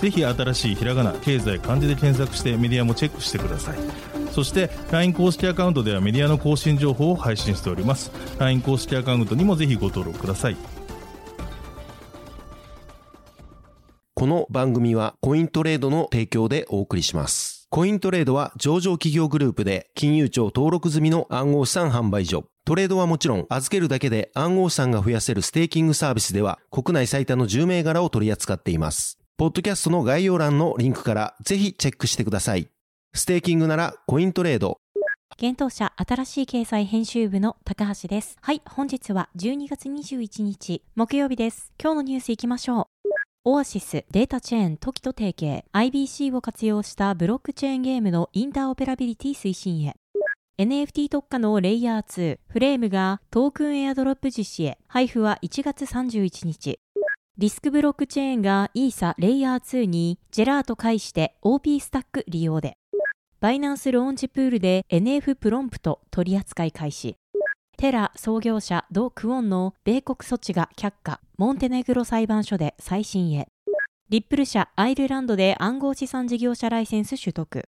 ぜひ新しいひらがな経済漢字で検索してメディアもチェックしてくださいそして LINE 公式アカウントではメディアの更新情報を配信しております LINE 公式アカウントにもぜひご登録くださいこの番組はコイントレードの提供でお送りします。コイントレードは上場企業グループで金融庁登録済みの暗号資産販売所。トレードはもちろん預けるだけで暗号資産が増やせるステーキングサービスでは国内最多の10銘柄を取り扱っています。ポッドキャストの概要欄のリンクからぜひチェックしてください。ステーキングならコイントレード。幻冬舎新しい経済編集部の高橋です。はい、本日は12月21日木曜日です。今日のニュースいきましょう。オアシス、データチェーン、 TOKI と提携、IBC を活用したブロックチェーンゲームのインターオペラビリティ推進へ。NFT 特化のレイヤー2、フレームがトークンエアドロップ実施へ。配布は1月31日。リスクブロックチェーンがイーサレイヤー2にジェラート介して OP スタック利用で。バイナンスローンチプールで NF プロンプト取り扱い開始。テラ創業者ド・クオンの米国送致が却下、モンテネグロ裁判所で再審へ。リップル社アイルランドで暗号資産事業者ライセンス取得。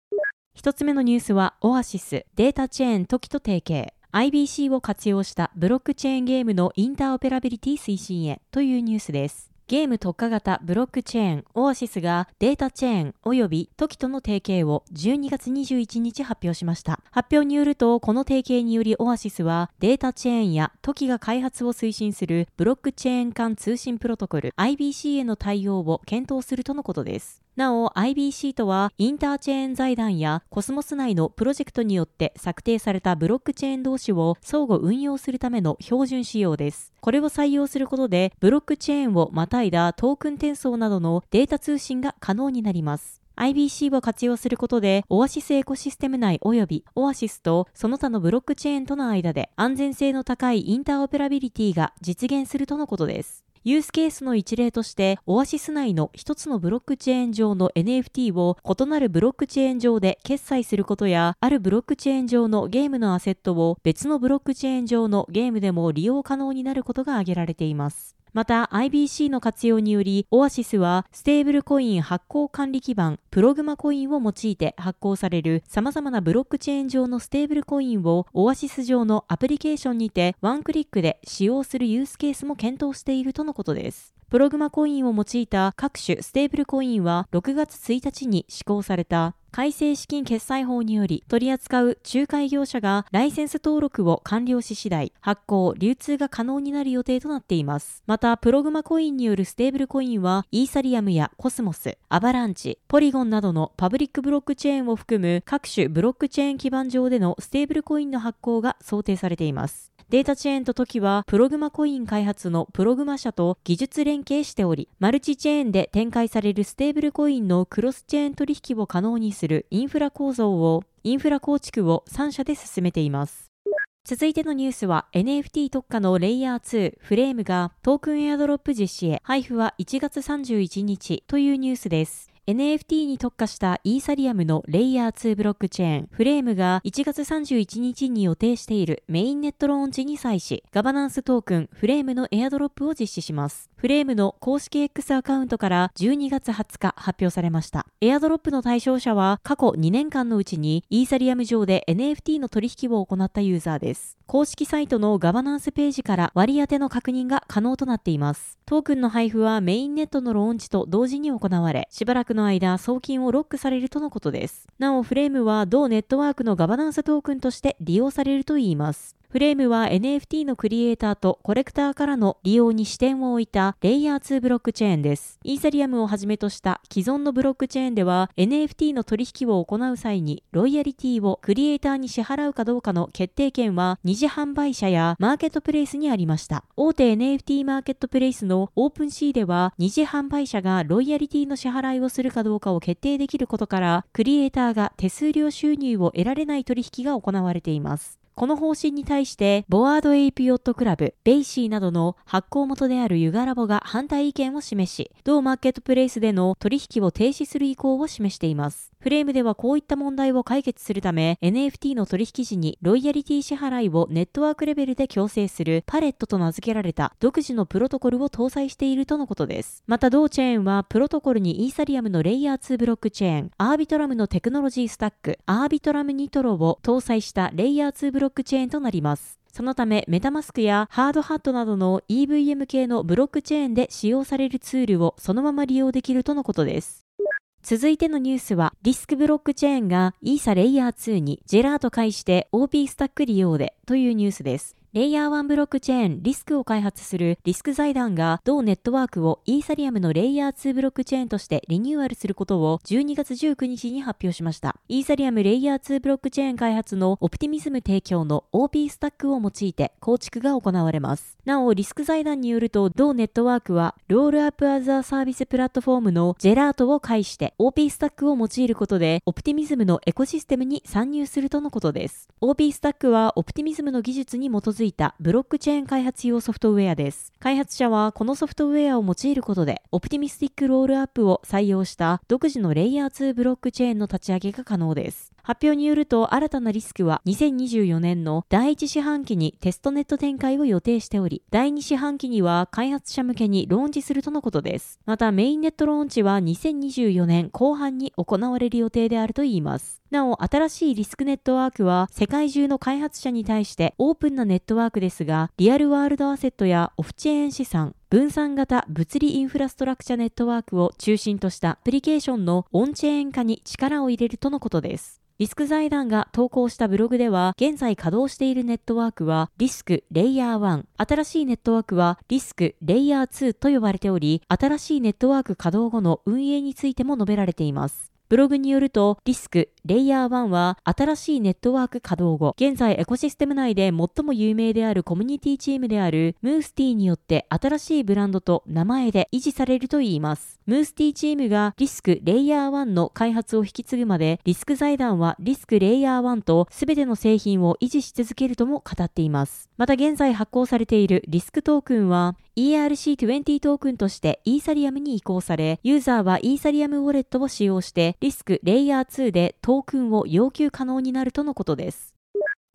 一つ目のニュースはオアシス、データチェーン TOKI と提携。IBC を活用したブロックチェーンゲームのインターオペラビリティ推進へというニュースです。ゲーム特化型ブロックチェーンオアシスがデータチェーン及び TOKI との提携を12月21日発表しました。発表によると、この提携によりオアシスはデータチェーンや TOKI が開発を推進するブロックチェーン間通信プロトコル IBC への対応を検討するとのことです。なお、IBC とは、インターチェーン財団やコスモス内のプロジェクトによって策定されたブロックチェーン同士を相互運用するための標準仕様です。これを採用することで、ブロックチェーンをまたいだトークン転送などのデータ通信が可能になります。IBC を活用することで、オアシスエコシステム内及びオアシスとその他のブロックチェーンとの間で安全性の高いインターオペラビリティが実現するとのことです。ユースケースの一例として、オアシス内の一つのブロックチェーン上の NFT を異なるブロックチェーン上で決済することや、あるブロックチェーン上のゲームのアセットを別のブロックチェーン上のゲームでも利用可能になることが挙げられています。また IBC の活用により、オアシスはステーブルコイン発行管理基盤、プログマコインを用いて発行される様々なブロックチェーン上のステーブルコインをオアシス上のアプリケーションにてワンクリックで使用するユースケースも検討しているとのことです。プログマコインを用いた各種ステーブルコインは6月1日に施行された改正資金決済法により取り扱う仲介業者がライセンス登録を完了し次第発行、流通が可能になる予定となっています。また、プログマコインによるステーブルコインはイーサリアムやコスモス、アバランチ、ポリゴンなどのパブリックブロックチェーンを含む各種ブロックチェーン基盤上でのステーブルコインの発行が想定されています。データチェーンと TOKI はプログマコイン開発のプログマ社と技術連携しており、マルチチェーンで展開されるステーブルコインのクロスチェーン取引を可能にするインフラ構造を、インフラ構築を3社で進めています。続いてのニュースは NFT 特化のレイヤー2フレームがトークンエアドロップ実施へ配布は1月31日というニュースです。NFT に特化したイーサリアムのレイヤー2ブロックチェーンフレームが1月31日に予定しているメインネットローンチに際しガバナンストークンフレームのエアドロップを実施します。フレームの公式 X アカウントから12月20日発表されました。エアドロップの対象者は過去2年間のうちにイーサリアム上で NFT の取引を行ったユーザーです。公式サイトのガバナンスページから割り当ての確認が可能となっています。トークンの配布はメインネットのローンチと同時に行われ、しばらくの間送金をロックされるとのことです。なお、フレームは同ネットワークのガバナンストークンとして利用されるといいます。フレームは NFT のクリエイターとコレクターからの利用に視点を置いたレイヤー2ブロックチェーンです。イーサリアムをはじめとした既存のブロックチェーンでは NFT の取引を行う際にロイヤリティをクリエイターに支払うかどうかの決定権は二次販売者やマーケットプレイスにありました。大手 NFT マーケットプレイスのオープンシーでは二次販売者がロイヤリティの支払いをするかどうかを決定できることからクリエイターが手数料収入を得られない取引が行われています。この方針に対して、ボアードエイプヨットクラブ、 BAYC などの発行元であるユガラボが反対意見を示し、同マーケットプレイスでの取引を停止する意向を示しています。フレームではこういった問題を解決するため、NFT の取引時にロイヤリティ支払いをネットワークレベルで強制するパレットと名付けられた独自のプロトコルを搭載しているとのことです。また同チェーンはプロトコルにイーサリアムのレイヤー2ブロックチェーン、アービトラムのテクノロジースタック、アービトラムニトロを搭載したレイヤー2ブロックチェーンとなります。そのため、メタマスクやハードハットなどの EVM 系のブロックチェーンで使用されるツールをそのまま利用できるとのことです。続いてのニュースは、リスクブロックチェーンがイーサレイヤー2にジェラート介して OP スタック利用へというニュースです。レイヤー1ブロックチェーンリスクを開発するリスク財団が同ネットワークをイーサリアムのレイヤー2ブロックチェーンとしてリニューアルすることを12月19日に発表しました。イーサリアムレイヤー2ブロックチェーン開発のオプティミズム提供の OP スタックを用いて構築が行われます。なお、リスク財団によると同ネットワークはロールアップアズアサービスプラットフォームのジェラートを介して OP スタックを用いることでオプティミズムのエコシステムに参入するとのことです。OP スタックはオプティミズムの技術に基づいたブロックチェーン開発用ソフトウェアです。開発者はこのソフトウェアを用いることで、オプティミスティックロールアップを採用した独自のレイヤー2ブロックチェーンの立ち上げが可能です。発表によると新たなリスクは2024年の第1四半期にテストネット展開を予定しており、第2四半期には開発者向けにローンチするとのことです。またメインネットローンチは2024年後半に行われる予定であるといいます。なお、新しいリスクネットワークは世界中の開発者に対してオープンなネットワークですが、リアルワールドアセットやオフチェーン資産、分散型物理インフラストラクチャネットワークを中心としたアプリケーションのオンチェーン化に力を入れるとのことです。リスク財団が投稿したブログでは、現在稼働しているネットワークはリスクレイヤー1、新しいネットワークはリスクレイヤー2と呼ばれており、新しいネットワーク稼働後の運営についても述べられています。ブログによると、リスク、レイヤー1は新しいネットワーク稼働後、現在エコシステム内で最も有名であるコミュニティチームであるムースティによって新しいブランドと名前で維持されるといいます。ムースティチームがリスクレイヤー1の開発を引き継ぐまで、リスク財団はリスクレイヤー1と全ての製品を維持し続けるとも語っています。また現在発行されているリスクトークンは、ERC20 トークンとしてイーサリアムに移行され、ユーザーはイーサリアムウォレットを使用してリスクレイヤー2でトークンを要求可能になるとのことです。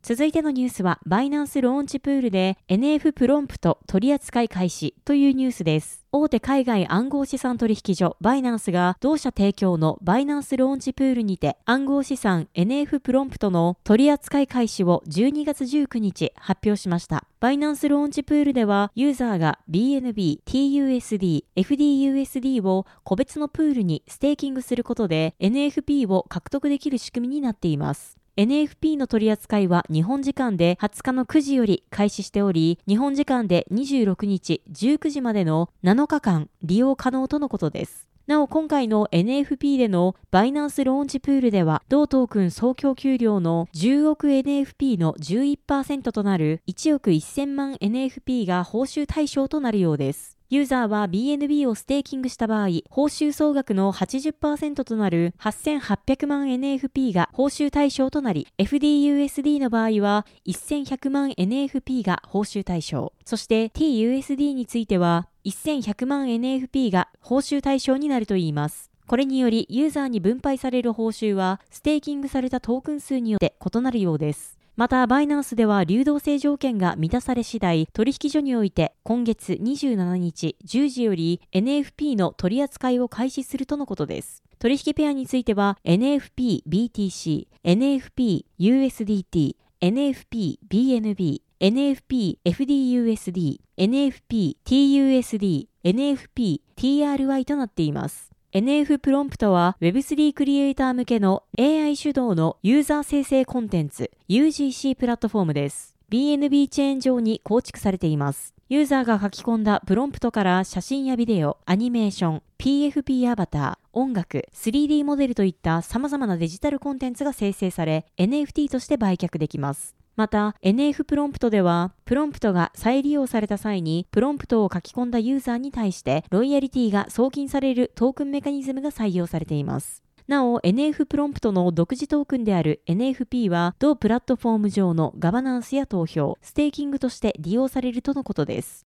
続いてのニュースは、バイナンスローンチプールで NF プロンプト取扱い開始というニュースです。大手海外暗号資産取引所バイナンスが同社提供のバイナンスローンチプールにて暗号資産 NF プロンプトの取扱い開始を12月19日発表しました。バイナンスローンチプールではユーザーが BNB、TUSD、FDUSD を個別のプールにステーキングすることで NFP を獲得できる仕組みになっています。NFP の取り扱いは日本時間で20日の9時より開始しており、日本時間で26日19時までの7日間利用可能とのことです。なお今回の NFP でのバイナンスローンチプールでは、同トークン総供給量の10億 NFP の11%となる1億1000万 NFP が報酬対象となるようです。ユーザーは BNB をステーキングした場合、報酬総額の80%となる8800万 NFP が報酬対象となり、FDUSD の場合は1100万 NFP が報酬対象。そして TUSD については1100万 NFP が報酬対象になるといいます。これによりユーザーに分配される報酬はステーキングされたトークン数によって異なるようです。また、バイナンスでは流動性条件が満たされ次第、取引所において今月27日10時より NFP の取り扱いを開始するとのことです。取引ペアについては NFP BTC、NFP USDT、NFP BNB、NFP FDUSD、NFP TUSD、NFP TRY となっています。NF プロンプトは Web3 クリエイター向けの AI 主導のユーザー生成コンテンツ UGC プラットフォームです。BNB チェーン上に構築されています。ユーザーが書き込んだプロンプトから写真やビデオ、アニメーション、PFP アバター、音楽、3D モデルといった様々なデジタルコンテンツが生成され、NFT として売却できます。また、NF プロンプトでは、プロンプトが再利用された際に、プロンプトを書き込んだユーザーに対して、ロイヤリティが送金されるトークンメカニズムが採用されています。なお、NF プロンプトの独自トークンである NFP は、同プラットフォーム上のガバナンスや投票、ステーキングとして利用されるとのことです。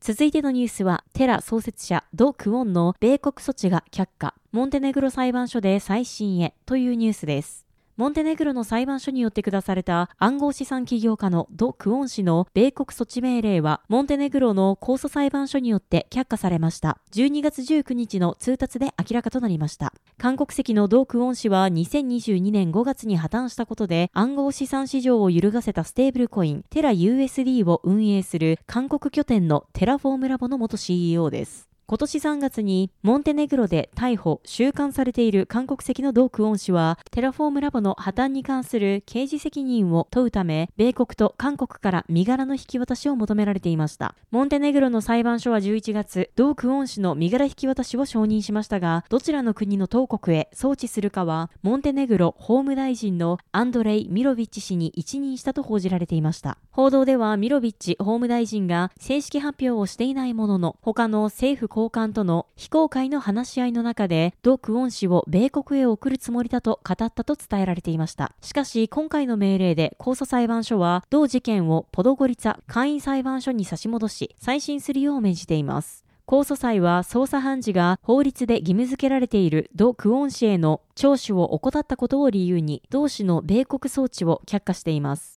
続いてのニュースは、テラ創設者ド・クオンの米国送致が却下、モンテネグロ裁判所で再審へというニュースです。モンテネグロの裁判所によって下された暗号資産起業家のド・クオン氏の米国送致命令は、モンテネグロの控訴裁判所によって却下されました。12月19日の通達で明らかとなりました。韓国籍のド・クオン氏は2022年5月に破綻したことで暗号資産市場を揺るがせたステーブルコイン、テラ USD を運営する韓国拠点のテラフォームラボの元 CEO です。今年3月にモンテネグロで逮捕、収監されている韓国籍のドークオン氏は、テラフォームラボの破綻に関する刑事責任を問うため、米国と韓国から身柄の引き渡しを求められていました。モンテネグロの裁判所は11月、ドークオン氏の身柄引き渡しを承認しましたが、どちらの国の当国へ送致するかは、モンテネグロ法務大臣のアンドレイ・ミロビッチ氏に一任したと報じられていました。報道では、ミロビッチ法務大臣が正式発表をしていないものの、他の政府高官との非公開の話し合いの中で、ド・クオン氏を米国へ送るつもりだと語ったと伝えられていました。しかし、今回の命令で控訴裁判所は、同事件をポドゴリツァ会員裁判所に差し戻し、再審するよう命じています。控訴裁は捜査判事が法律で義務付けられているド・クオン氏への聴取を怠ったことを理由に同氏の米国送致を却下しています。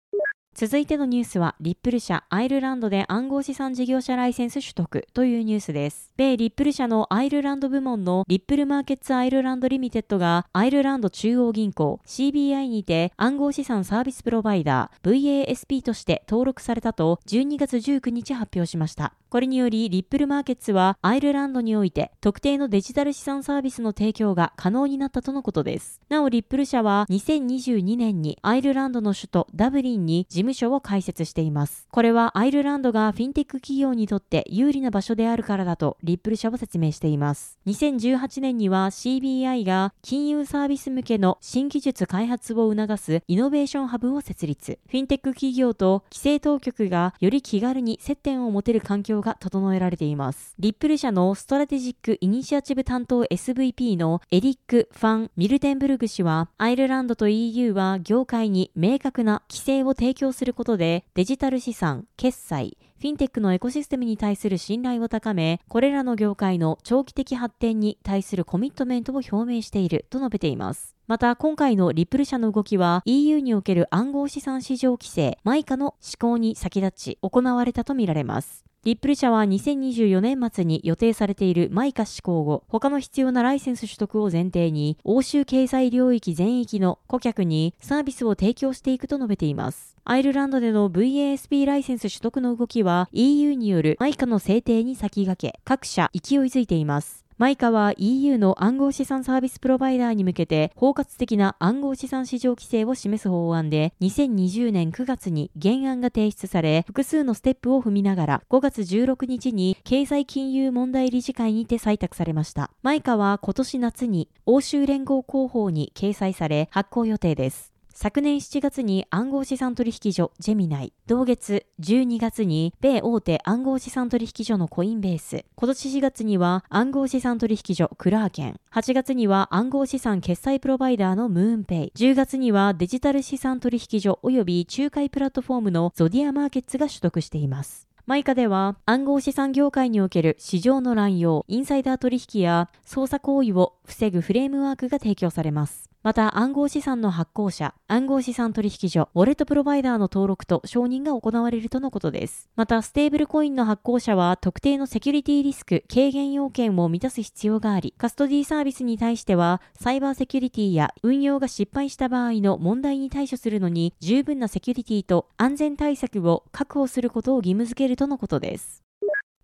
続いてのニュースは、リップル社アイルランドで暗号資産事業者ライセンス取得というニュースです。米リップル社のアイルランド部門のリップルマーケッツアイルランドリミテッドがアイルランド中央銀行 CBI にて暗号資産サービスプロバイダー VASP として登録されたと12月19日発表しました。これにより、リップルマーケッツはアイルランドにおいて特定のデジタル資産サービスの提供が可能になったとのことです。なお、リップル社は2022年にアイルランドの首都ダブリンに事務所を開設しています。これはアイルランドがフィンテック企業にとって有利な場所であるからだとリップル社は説明しています。2018年には CBI が金融サービス向けの新技術開発を促すイノベーションハブを設立。フィンテック企業と規制当局がより気軽に接点を持てる環境が整えられています。リップル社のストラテジック・イニシアチブ担当 SVP のエリック・ファン・ミルテンブルグ氏は、アイルランドと EU は業界に明確な規制を提供することで、デジタル資産、決済、フィンテックのエコシステムに対する信頼を高め、これらの業界の長期的発展に対するコミットメントを表明していると述べています。また、今回のリップル社の動きは EU における暗号資産市場規制、マイカの施行に先立ち行われたとみられます。リップル社は2024年末に予定されているマイカ施行後、他の必要なライセンス取得を前提に、欧州経済領域全域の顧客にサービスを提供していくと述べています。アイルランドでの VASP ライセンス取得の動きは EU によるマイカの制定に先駆け、各社勢いづいています。マイカは EU の暗号資産サービスプロバイダーに向けて包括的な暗号資産市場規制を示す法案で2020年9月に原案が提出され複数のステップを踏みながら5月16日に経済金融問題理事会にて採択されました。マイカは今年夏に欧州連合公報に掲載され発行予定です。昨年7月に暗号資産取引所ジェミナイ、同月12月に米大手暗号資産取引所のコインベース、今年4月には暗号資産取引所クラーケン、8月には暗号資産決済プロバイダーのムーンペイ、10月にはデジタル資産取引所及び仲介プラットフォームのゾディアマーケッツが取得しています。マイカでは暗号資産業界における市場の乱用、インサイダー取引や操作行為を防ぐフレームワークが提供されます。また暗号資産の発行者、暗号資産取引所、ウォレットプロバイダーの登録と承認が行われるとのことです。また、ステーブルコインの発行者は特定のセキュリティリスク軽減要件を満たす必要があり、カストディサービスに対しては、サイバーセキュリティや運用が失敗した場合の問題に対処するのに十分なセキュリティと安全対策を確保することを義務付けるとのことです。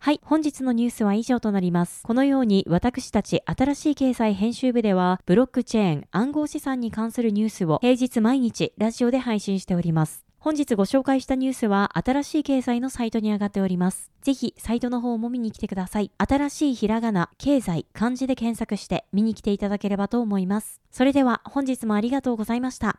はい、本日のニュースは以上となります。このように私たち新しい経済編集部では、ブロックチェーン、暗号資産に関するニュースを平日毎日ラジオで配信しております。本日ご紹介したニュースは新しい経済のサイトに上がっております。ぜひサイトの方も見に来てください。新しいひらがな、経済、漢字で検索して見に来ていただければと思います。それでは本日もありがとうございました。